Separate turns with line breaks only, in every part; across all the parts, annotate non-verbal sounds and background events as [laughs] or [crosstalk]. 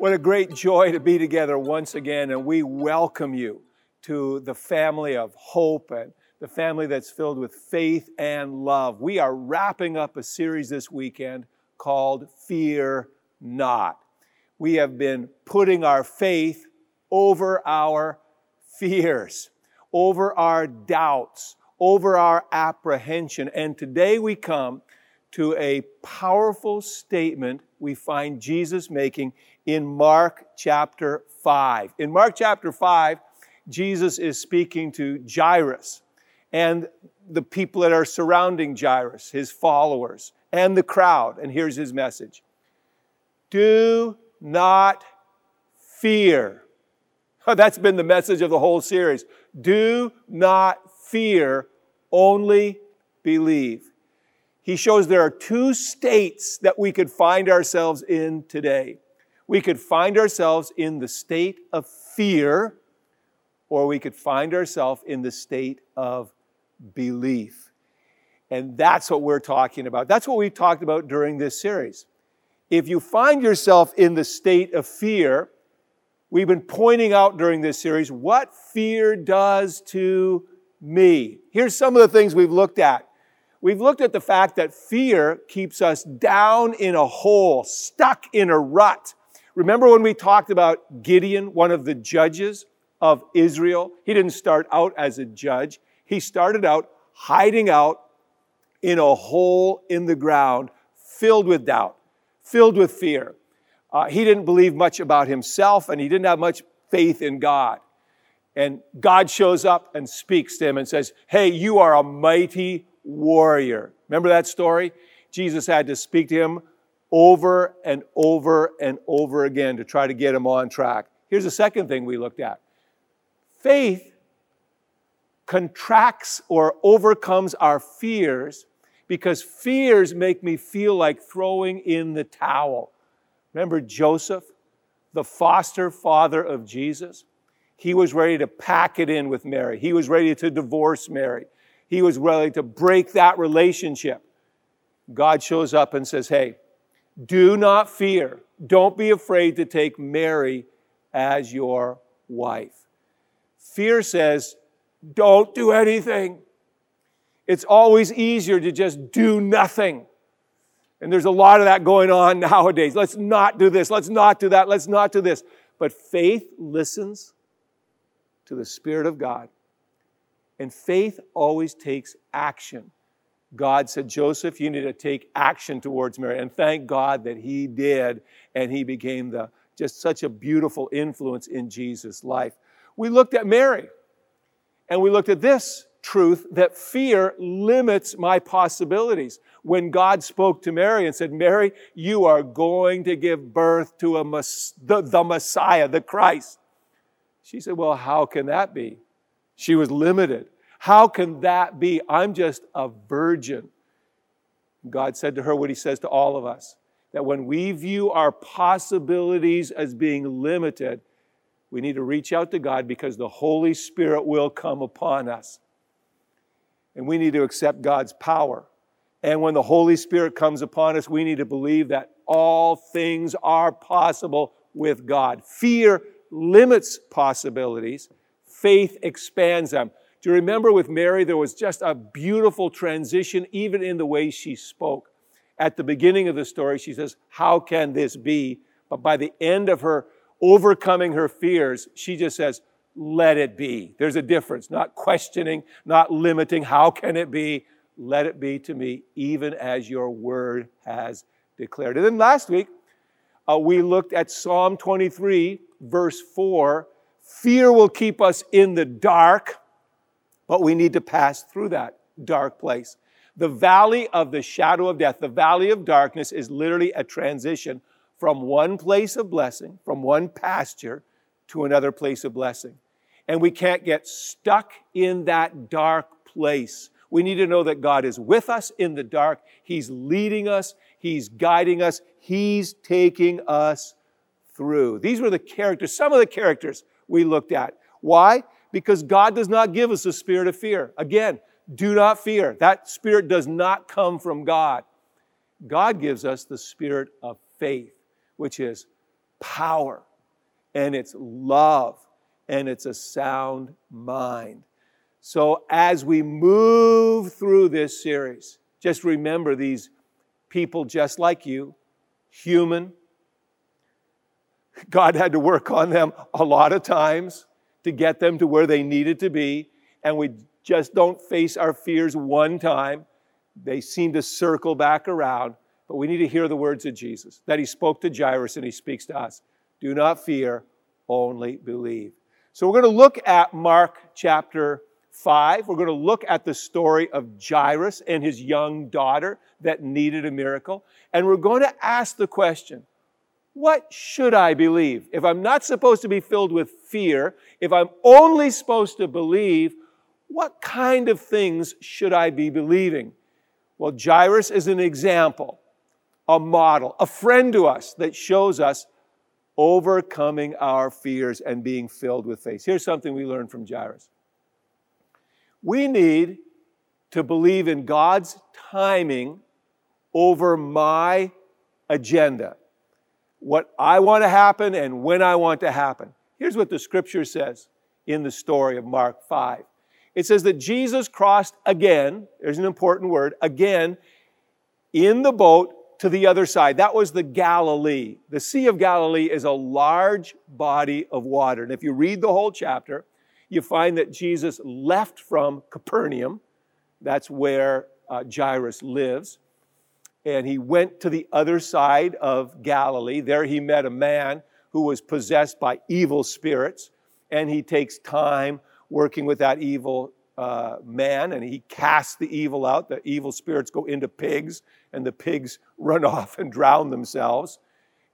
What a great joy to be together once again, and we welcome you to the family of hope and the family that's filled with faith and love. We are wrapping up a series this weekend called Fear Not. We have been putting our faith over our fears, over our doubts, over our apprehension. And today we come to a powerful statement we find Jesus making in Mark chapter 5. In Mark chapter 5, Jesus is speaking to Jairus and the people that are surrounding Jairus, his followers, and the crowd. And here's his message Do not fear. [laughs] That's been the message of the whole series. Do not fear, only believe he shows there are two states that we could find ourselves in today. We could find ourselves in the state of fear, or we could find ourselves in the state of belief. And that's what we're talking about. That's what we've talked about during this series. If you find yourself in the state of fear, we've been pointing out during this series what fear does to me. Here's some of the things we've looked at. We've looked at the fact that fear keeps us down in a hole, stuck in a rut. Remember when we talked about Gideon, one of the judges of Israel? He didn't start out as a judge. He started out hiding out in a hole in the ground, filled with doubt, filled with fear. Uh, he didn't believe much about himself and he didn't have much faith in God. And God shows up and speaks to him and says, Hey, you are a mighty warrior. Remember that story? Jesus had to speak to him over and over and over again to try to get him on track. Here's the second thing we looked at faith contracts or overcomes our fears because fears make me feel like throwing in the towel. Remember Joseph, the foster father of Jesus? He was ready to pack it in with Mary. He was ready to divorce Mary he was willing to break that relationship. God shows up and says, Hey, do not fear. Don't be afraid to take Mary as your wife. Fear says, Don't do anything. It's always easier to just do nothing. And there's a lot of that going on [laughs] nowadays. Let's not do this. Let's not do that. Let's not do this. But faith listens to the Spirit of God and faith always takes action. God said, Joseph, you need to take action towards Mary. And thank God that he did, and he became the, just such a beautiful influence in Jesus' life. We looked at Mary, and we looked at this truth that fear limits my possibilities. When God spoke to Mary and said, Mary, you are going to give birth to a the, the Messiah, the Christ. She said, Well, how can that be? She was limited. How can that be? I'm just a virgin. God said to her what he says to all of us that when we view our possibilities as being limited, we need to reach out to God because the Holy Spirit will come upon us. And we need to accept God's power. And when the Holy Spirit comes upon us, we need to believe that all things are possible with God. Fear limits possibilities, faith expands them. Do you remember with Mary, there was just a beautiful transition, even in the way she spoke. At the beginning of the story, she says, How can this be? But by the end of her overcoming her fears, she just says, Let it be. There's a difference, not questioning, not limiting. How can it be? Let it be to me, even as your word has declared. And then last week, uh, we looked at Psalm 23, verse 4 Fear will keep us in the dark, but we need to pass through that dark place. The valley of the shadow of death, the valley of darkness, is literally a transition from one place of blessing, from one pasture to another place of blessing. And we can't get stuck in that dark place. We need to know that God is with us in the dark. He's leading us, He's guiding us, He's taking us through. These were the characters, some of the characters we looked at. Why? Because God does not give us a spirit of fear. Again, do not fear. That spirit does not come from God. God gives us the spirit of faith, which is power and it's love and it's a sound mind. So, as we move through this series, just remember these people just like you, human. God had to work on them a lot of times to get them to where they needed to be. And we just don't face our fears one time. They seem to circle back around. But we need to hear the words of Jesus that he spoke to Jairus and he speaks to us. Do not fear, only believe. So we're going to look at Mark chapter 5. We're going to look at the story of Jairus and his young daughter that needed a miracle. And we're going to ask the question what should I believe? If I'm not supposed to be filled with fear, if I'm only supposed to believe, what kind of things should I be believing? Well, Jairus is an example, a model, a friend to us that shows us overcoming our fears and being filled with faith. Here's something we learned from Jairus. We need to believe in God's timing over my agenda. What I want to happen and when I want to happen. Here's what the scripture says in the story of Mark 5. It says that Jesus crossed again, there's an important word, again, in the boat to the other side. That was the Galilee. The Sea of Galilee is a large body of water. And if you read the whole chapter, you find that Jesus left from Capernaum. That's where uh, Jairus lives. And he went to the other side of Galilee. There he met a man who was possessed by evil spirits. And he takes time working with that evil uh, man and he casts the evil out. The evil spirits go into pigs and the pigs [laughs] run off and drown themselves.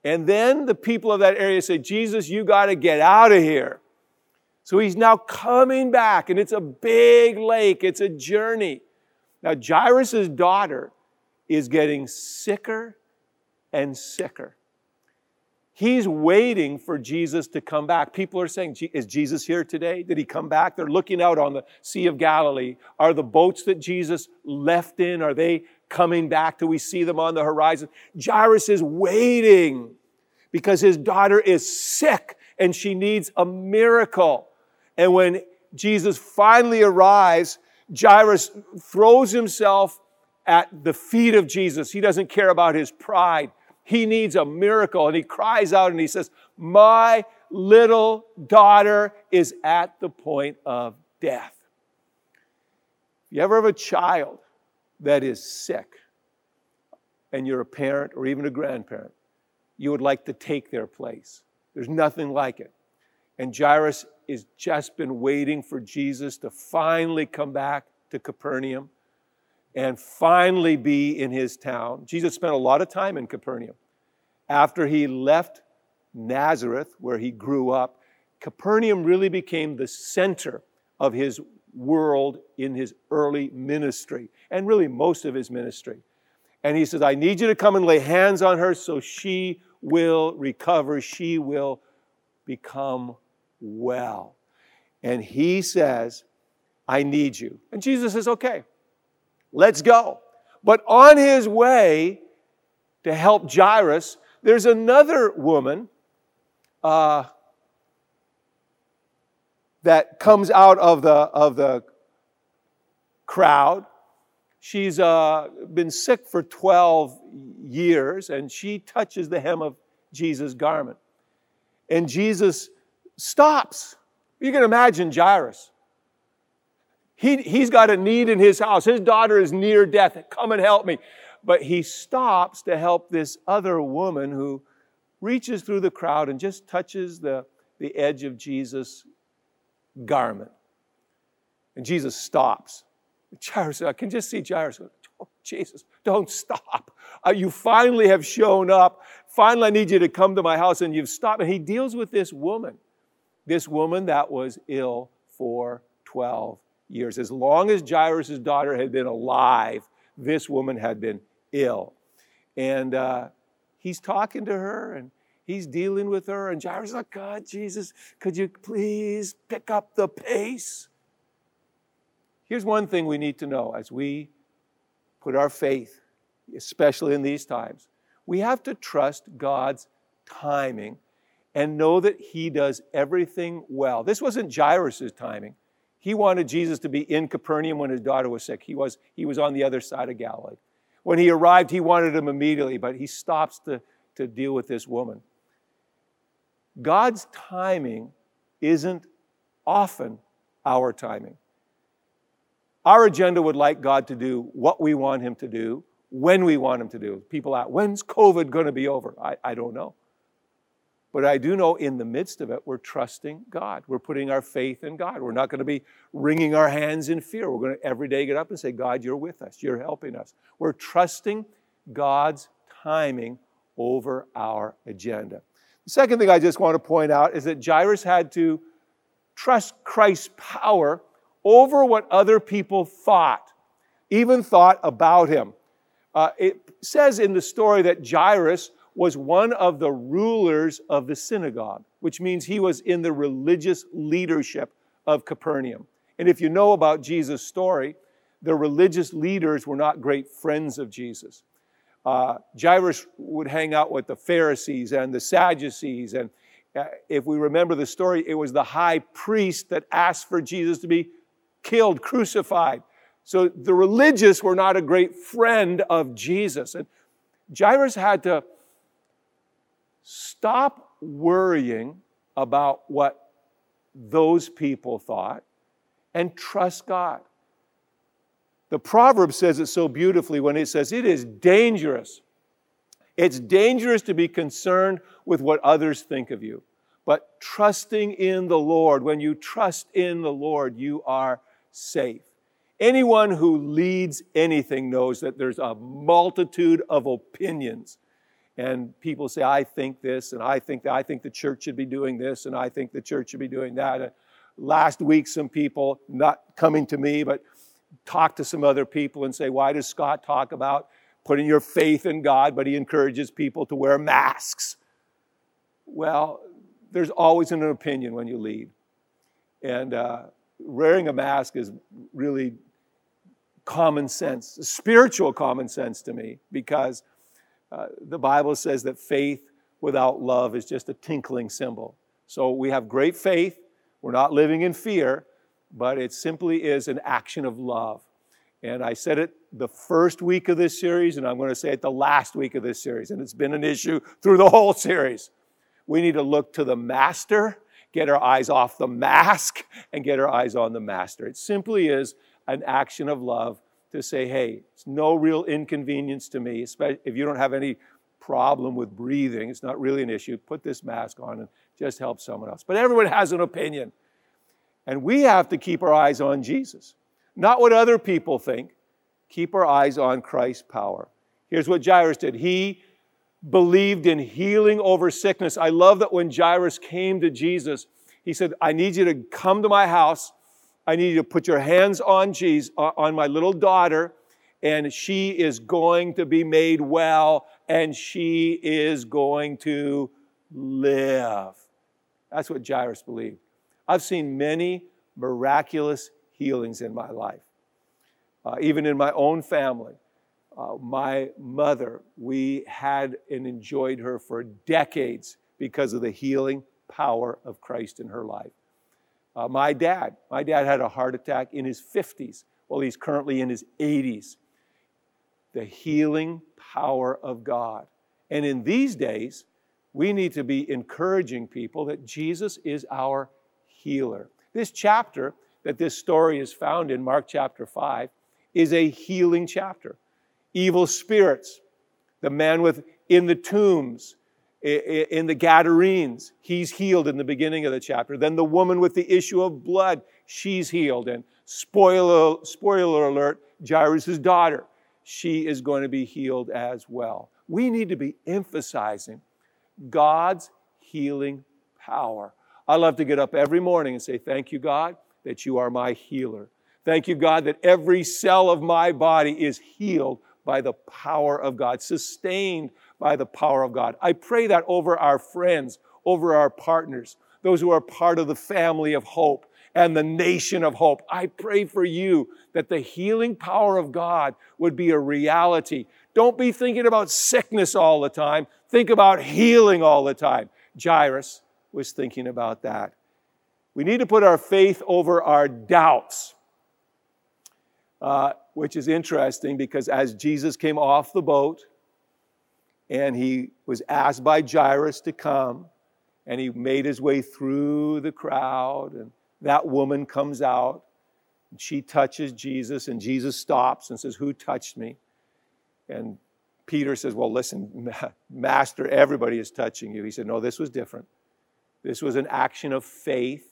And then the people of that area say, Jesus, you got to get out of here. So he's now coming back, and it's a big lake, it's a journey. Now, Jairus' daughter is getting sicker and sicker. He's waiting for Jesus to come back. People are saying, Is Jesus here today? Did he come back? They're looking out on the Sea of Galilee. Are the boats that Jesus left in, are they coming back? Do we see them on the horizon? Jairus is waiting because his daughter is sick and she needs a miracle. And when Jesus finally arrives, Jairus throws himself at the feet of Jesus. He doesn't care about his pride. He needs a miracle. And he cries out and he says, My little daughter is at the point of death. If you ever have a child that is sick and you're a parent or even a grandparent, you would like to take their place. There's nothing like it. And Jairus has just been waiting for Jesus to finally come back to Capernaum and finally be in his town. Jesus spent a lot of time in Capernaum. After he left Nazareth, where he grew up, Capernaum really became the center of his world in his early ministry, and really most of his ministry. And he says, I need you to come and lay hands on her so she will recover, she will become well. And he says, I need you. And Jesus says, Okay, Let's go. But on his way to help Jairus, there's another woman uh, that comes out of the, of the crowd. She's uh, been sick for 12 years, and she touches the hem of Jesus' garment. And Jesus stops. You can imagine Jairus. He, he's got a need in his house. His daughter is near death. Come and help me. But he stops to help this other woman who reaches through the crowd and just touches the, the edge of Jesus' garment. And Jesus stops. Jairus, I can just see Jairus oh, Jesus, don't stop. Uh, you finally have shown up. Finally, I need you to come to my house, and you've stopped. And he deals with this woman, this woman that was ill for 12 years. As long as Jairus' daughter had been alive, this woman had been ill. And uh, he's talking to her and he's dealing with her. And Jairus is like, God, Jesus, could you please pick up the pace? Here's one thing we need to know as we put our faith, especially in these times we have to trust God's timing and know that He does everything well. This wasn't Jairus' timing. He wanted Jesus to be in Capernaum when his daughter was sick. He was, he was on the other side of Galilee. When he arrived, he wanted him immediately, but he stops to, to deal with this woman. God's timing isn't often our timing. Our agenda would like God to do what we want Him to do, when we want Him to do. People ask, when's COVID going to be over? I, I don't know. But I do know in the midst of it, we're trusting God. We're putting our faith in God. We're not going to be wringing our hands in fear. We're going to every day get up and say, God, you're with us. You're helping us. We're trusting God's timing over our agenda. The second thing I just want to point out is that Jairus had to trust Christ's power over what other people thought, even thought about him. Uh, it says in the story that Jairus was one of the rulers of the synagogue, which means he was in the religious leadership of Capernaum. And if you know about Jesus' story, the religious leaders were not great friends of Jesus. Uh, Jairus would hang out with the Pharisees and the Sadducees. And uh, if we remember the story, it was the high priest that asked for Jesus to be killed, crucified. So the religious were not a great friend of Jesus. And Jairus had to stop worrying about what those people thought and trust God. The proverb says it so beautifully when it says, It is dangerous. It's dangerous to be concerned with what others think of you. But trusting in the Lord, when you trust in the Lord, you are safe. Anyone who leads anything knows that there's a multitude of opinions. And people say, I think this, and I think that, I think the church should be doing this, and I think the church should be doing that. And last week, some people, not coming to me, but talk to some other people and say, Why does Scott talk about putting your faith in God, but he encourages people to wear masks? Well, there's always an opinion when you lead. And uh, wearing a mask is really common sense, spiritual common sense to me, because uh, the Bible says that faith without love is just a tinkling cymbal. So we have great faith. We're not living in fear, but it simply is an action of love. And I said it the first week of this series, and I'm going to say it the last week of this series. And it's been an issue through the whole series. We need to look to the Master get our eyes off the mask and get our eyes on the master. It simply is an action of love to say, hey, it's no real inconvenience to me, especially if you don't have any problem with breathing. It's not really an issue. Put this mask on and just help someone else. But everyone has an opinion. And we have to keep our eyes on Jesus, not what other people think. Keep our eyes on Christ's power. Here's what Jairus did. He believed in healing over sickness. I love that when Jairus came to Jesus, he said, I need you to come to my house. I need you to put your hands on Jesus, uh, on my little daughter, and she is going to be made well, and she is going to live. That's what Jairus believed. I've seen many miraculous healings in my life, uh, even in my own family uh, my mother, we had and enjoyed her for decades because of the healing power of Christ in her life. Uh, my dad, my dad had a heart attack in his 50s. Well, he's currently in his 80s. The healing power of God. And in these days, we need to be encouraging people that Jesus is our healer. This chapter that this story is found in, Mark chapter 5, is a healing chapter evil spirits. The man with in the tombs, in the Gadarenes, he's healed in the beginning of the chapter. Then the woman with the issue of blood, she's healed. And spoiler, spoiler alert, Jairus' daughter, she is going to be healed as well. We need to be emphasizing God's healing power. I love to get up every morning and say, Thank you, God, that you are my healer. Thank you, God, that every cell of my body is healed by the power of God, sustained by the power of God. I pray that over our friends, over our partners, those who are part of the family of hope and the nation of hope. I pray for you that the healing power of God would be a reality. Don't be thinking about sickness all the time. Think about healing all the time. Jairus, was thinking about that. We need to put our faith over our doubts, uh, which is interesting because as Jesus came off the boat and he was asked by Jairus to come, and he made his way through the crowd, and that woman comes out, and she touches Jesus, and Jesus stops and says, Who touched me? And Peter says, Well, listen, [laughs] Master, everybody is touching you. He said, No, this was different. This was an action of faith.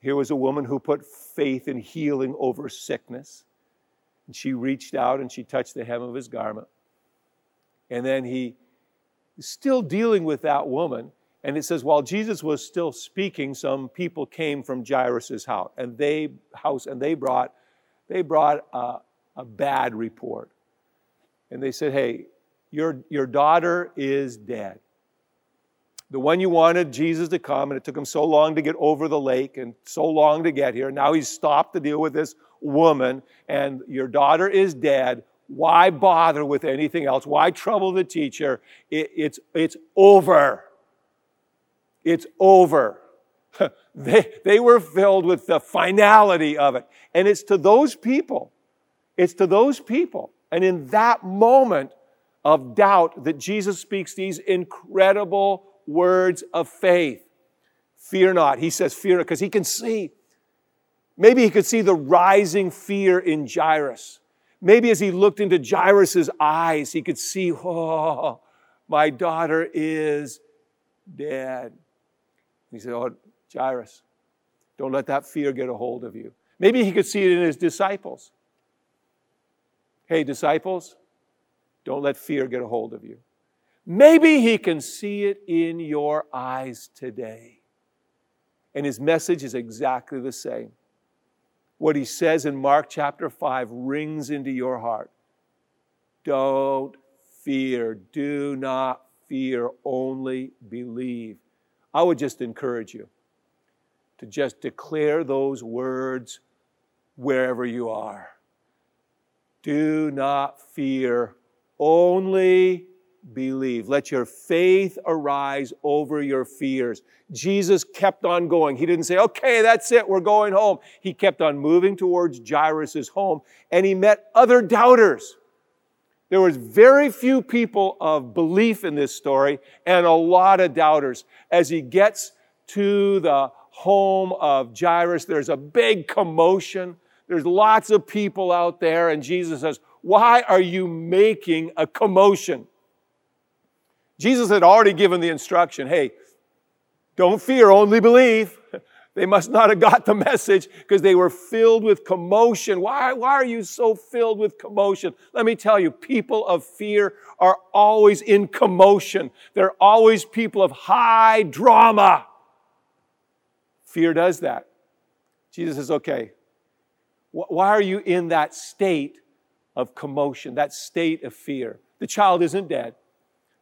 Here was a woman who put faith in healing over sickness. And she reached out and she touched the hem of his garment. And then he, still dealing with that woman, and it says, while Jesus was still speaking, some people came from Jairus' house, and they house, and they brought, they brought a, a bad report. And they said, Hey, your, your daughter is dead. The one you wanted Jesus to come, and it took him so long to get over the lake and so long to get here. Now he's stopped to deal with this woman, and your daughter is dead. Why bother with anything else? Why trouble the teacher? It, it's, it's over. It's over. [laughs] they, they were filled with the finality of it. And it's to those people, it's to those people. And in that moment of doubt that Jesus speaks these incredible words of faith. Fear not. He says, Fear not, because he can see. Maybe he could see the rising fear in Jairus. Maybe as he looked into Jairus' eyes, he could see, [laughs] Oh, my daughter is dead. He said, Oh, Jairus, don't let that fear get a hold of you. Maybe he could see it in his disciples. Hey, disciples, don't let fear get a hold of you. Maybe he can see it in your eyes today. And his message is exactly the same. What he says in Mark chapter 5 rings into your heart. Don't fear. Do not fear. Only believe. I would just encourage you to just declare those words wherever you are. Do not fear, only believe. Let your faith arise over your fears. Jesus kept on going. He didn't say, okay, that's it, we're going home. He kept on moving towards Jairus' home and he met other doubters. There was very few people of belief in this story and a lot of doubters. As he gets to the home of Jairus, there's a big commotion. There's lots of people out there, and Jesus says, Why are you making a commotion? Jesus had already given the instruction hey, don't fear, only believe. [laughs] They must not have got the message because they were filled with commotion. Why, why are you so filled with commotion? Let me tell you, people of fear are always in commotion. They're always people of high drama. Fear does that. Jesus says, okay, why are you in that state of commotion, that state of fear? The child isn't dead.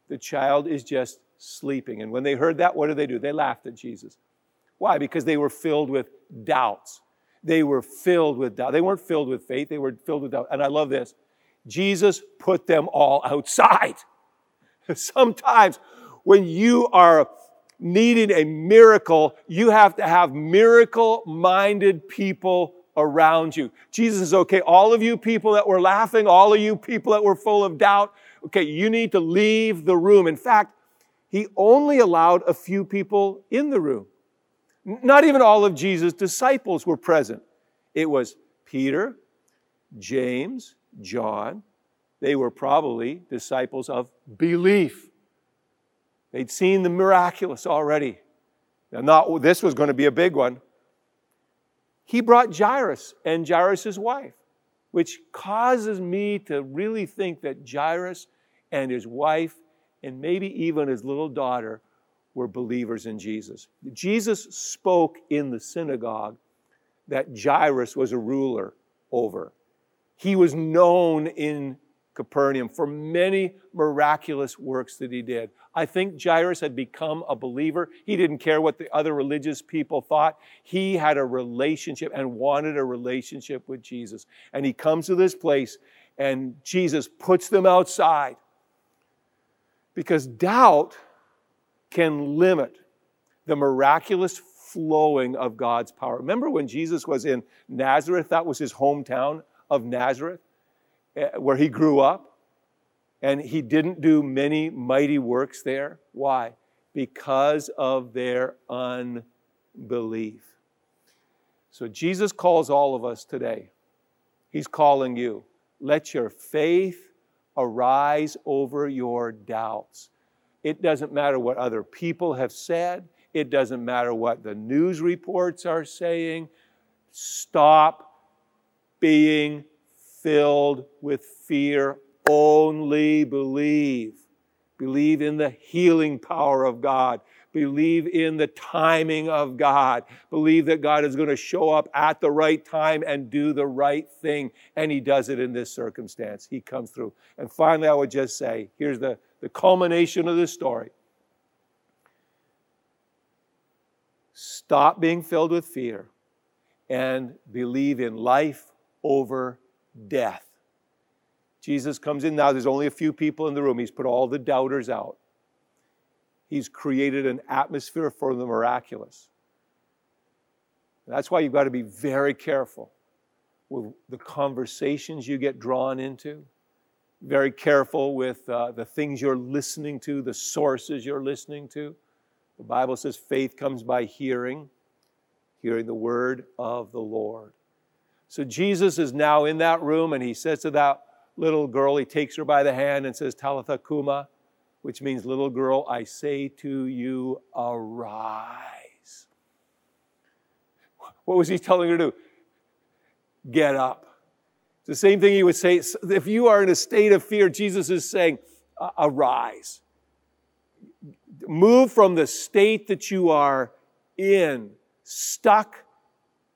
The child is just sleeping. And when they heard that, what did they do? They laughed at Jesus. Why? Because they were filled with doubts. They were filled with doubt. They weren't filled with faith, they were filled with doubt. And I love this Jesus put them all outside. [laughs] Sometimes when you are needing a miracle, you have to have miracle minded people around you. Jesus is okay. All of you people that were laughing, all of you people that were full of doubt, okay, you need to leave the room. In fact, he only allowed a few people in the room. Not even all of Jesus' disciples were present. It was Peter, James, John. They were probably disciples of belief. They'd seen the miraculous already. Now, not this was going to be a big one. He brought Jairus and Jairus' wife, which causes me to really think that Jairus and his wife, and maybe even his little daughter, were believers in Jesus. Jesus spoke in the synagogue that Jairus was a ruler over. He was known in Capernaum for many miraculous works that he did. I think Jairus had become a believer. He didn't care what the other religious people thought. He had a relationship and wanted a relationship with Jesus. And he comes to this place, and Jesus puts them outside because doubt can limit the miraculous flowing of God's power. Remember when Jesus was in Nazareth? That was his hometown of Nazareth, eh, where he grew up. And he didn't do many mighty works there. Why? Because of their unbelief. So Jesus calls all of us today. He's calling you. Let your faith arise over your doubts. It doesn't matter what other people have said, it doesn't matter what the news reports are saying. Stop being filled with fear. Only believe. Believe in the healing power of God. Believe in the timing of God. Believe that God is going to show up at the right time and do the right thing. And He does it in this circumstance. He comes through. And finally, I would just say here's the, the culmination of this story. Stop being filled with fear and believe in life over death. Jesus comes in now. There's only a few people in the room. He's put all the doubters out. He's created an atmosphere for the miraculous. That's why you've got to be very careful with the conversations you get drawn into, very careful with uh, the things you're listening to, the sources you're listening to. The Bible says faith comes by hearing, hearing the word of the Lord. So Jesus is now in that room and he says to that little girl, he takes her by the hand and says, Talitha Kuma, which means, little girl, I say to you, arise. What was he telling her to do? Get up. The same thing he would say if you are in a state of fear, Jesus is saying, arise. Move from the state that you are in, stuck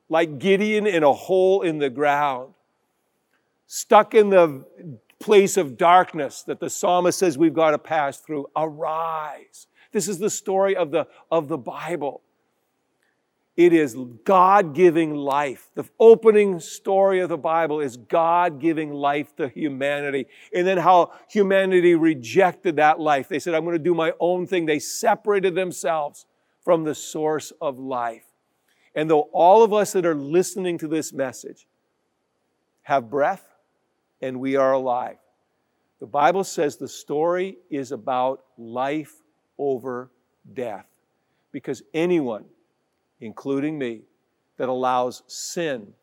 like Gideon in a hole in the ground, stuck in the place of darkness that the psalmist says we've got to pass through. Arise. This is the story of the, of the Bible. It is God giving life. The opening story of the Bible is God giving life to humanity. And then how humanity rejected that life. They said, I'm going to do my own thing. They separated themselves from the source of life. And though all of us that are listening to this message have breath, and we are alive. The Bible says the story is about life over death because anyone, including me, that allows sin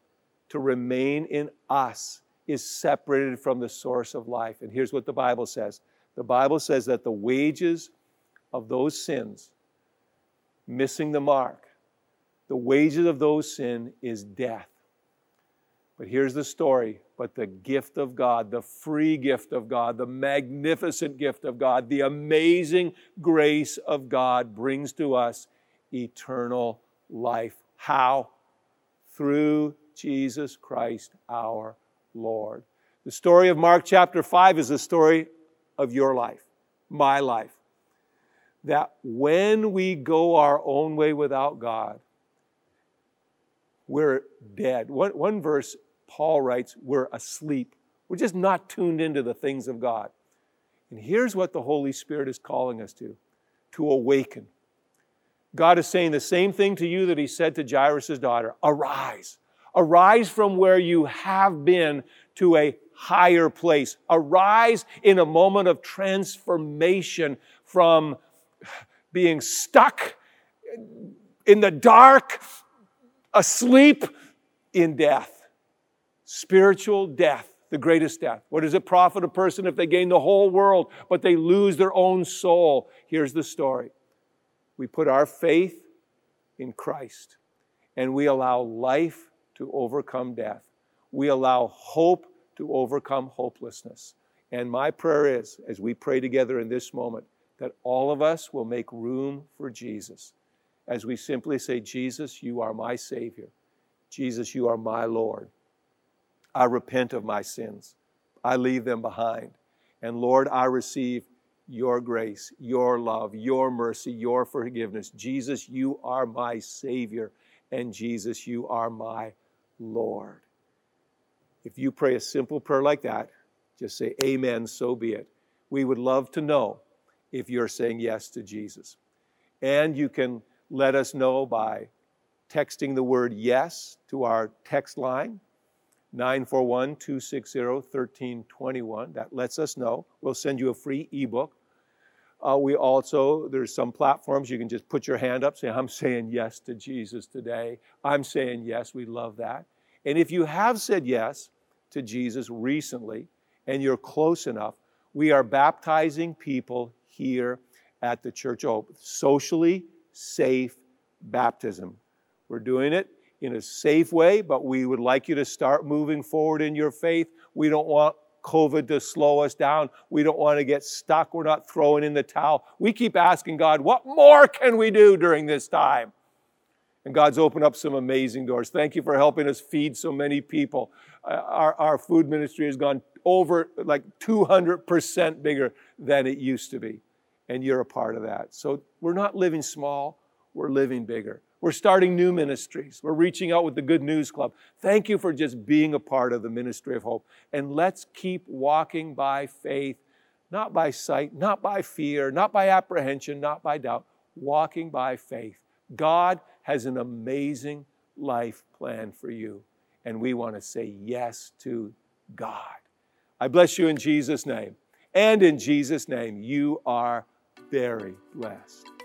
to remain in us is separated from the source of life. And here's what the Bible says the Bible says that the wages of those sins, missing the mark, the wages of those sin is death. But here's the story. But the gift of God, the free gift of God, the magnificent gift of God, the amazing grace of God brings to us eternal life. How? Through Jesus Christ our Lord. The story of Mark chapter 5 is the story of your life, my life. That when we go our own way without God, we're dead. One, one verse Paul writes, we're asleep. We're just not tuned into the things of God. And here's what the Holy Spirit is calling us to to awaken. God is saying the same thing to you that He said to Jairus' daughter Arise. Arise from where you have been to a higher place. Arise in a moment of transformation from being stuck in the dark, asleep in death. Spiritual death, the greatest death. What does it profit a person if they gain the whole world, but they lose their own soul? Here's the story we put our faith in Christ, and we allow life to overcome death. We allow hope to overcome hopelessness. And my prayer is, as we pray together in this moment, that all of us will make room for Jesus as we simply say, Jesus, you are my Savior. Jesus, you are my Lord. I repent of my sins. I leave them behind. And Lord, I receive your grace, your love, your mercy, your forgiveness. Jesus, you are my Savior. And Jesus, you are my Lord. If you pray a simple prayer like that, just say, Amen, so be it. We would love to know if you're saying yes to Jesus. And you can let us know by texting the word yes to our text line, 941 260 1321. That lets us know. We'll send you a free ebook. Uh, we also, there's some platforms you can just put your hand up, say, I'm saying yes to Jesus today. I'm saying yes. We love that. And if you have said yes to Jesus recently and you're close enough, we are baptizing people here at the Church Hope. Socially safe baptism. We're doing it in a safe way, but we would like you to start moving forward in your faith. We don't want COVID to slow us down. We don't want to get stuck. We're not throwing in the towel. We keep asking God, what more can we do during this time? And God's opened up some amazing doors. Thank you for helping us feed so many people. Uh, our, our food ministry has gone over like 200% bigger than it used to be. And you're a part of that. So we're not living small, we're living bigger. We're starting new ministries. We're reaching out with the Good News Club. Thank you for just being a part of the ministry of hope. And let's keep walking by faith, not by sight, not by fear, not by apprehension, not by doubt, walking by faith. God has an amazing life plan for you. And we want to say yes to God. I bless you in Jesus' name. And in Jesus' name, you are very blessed.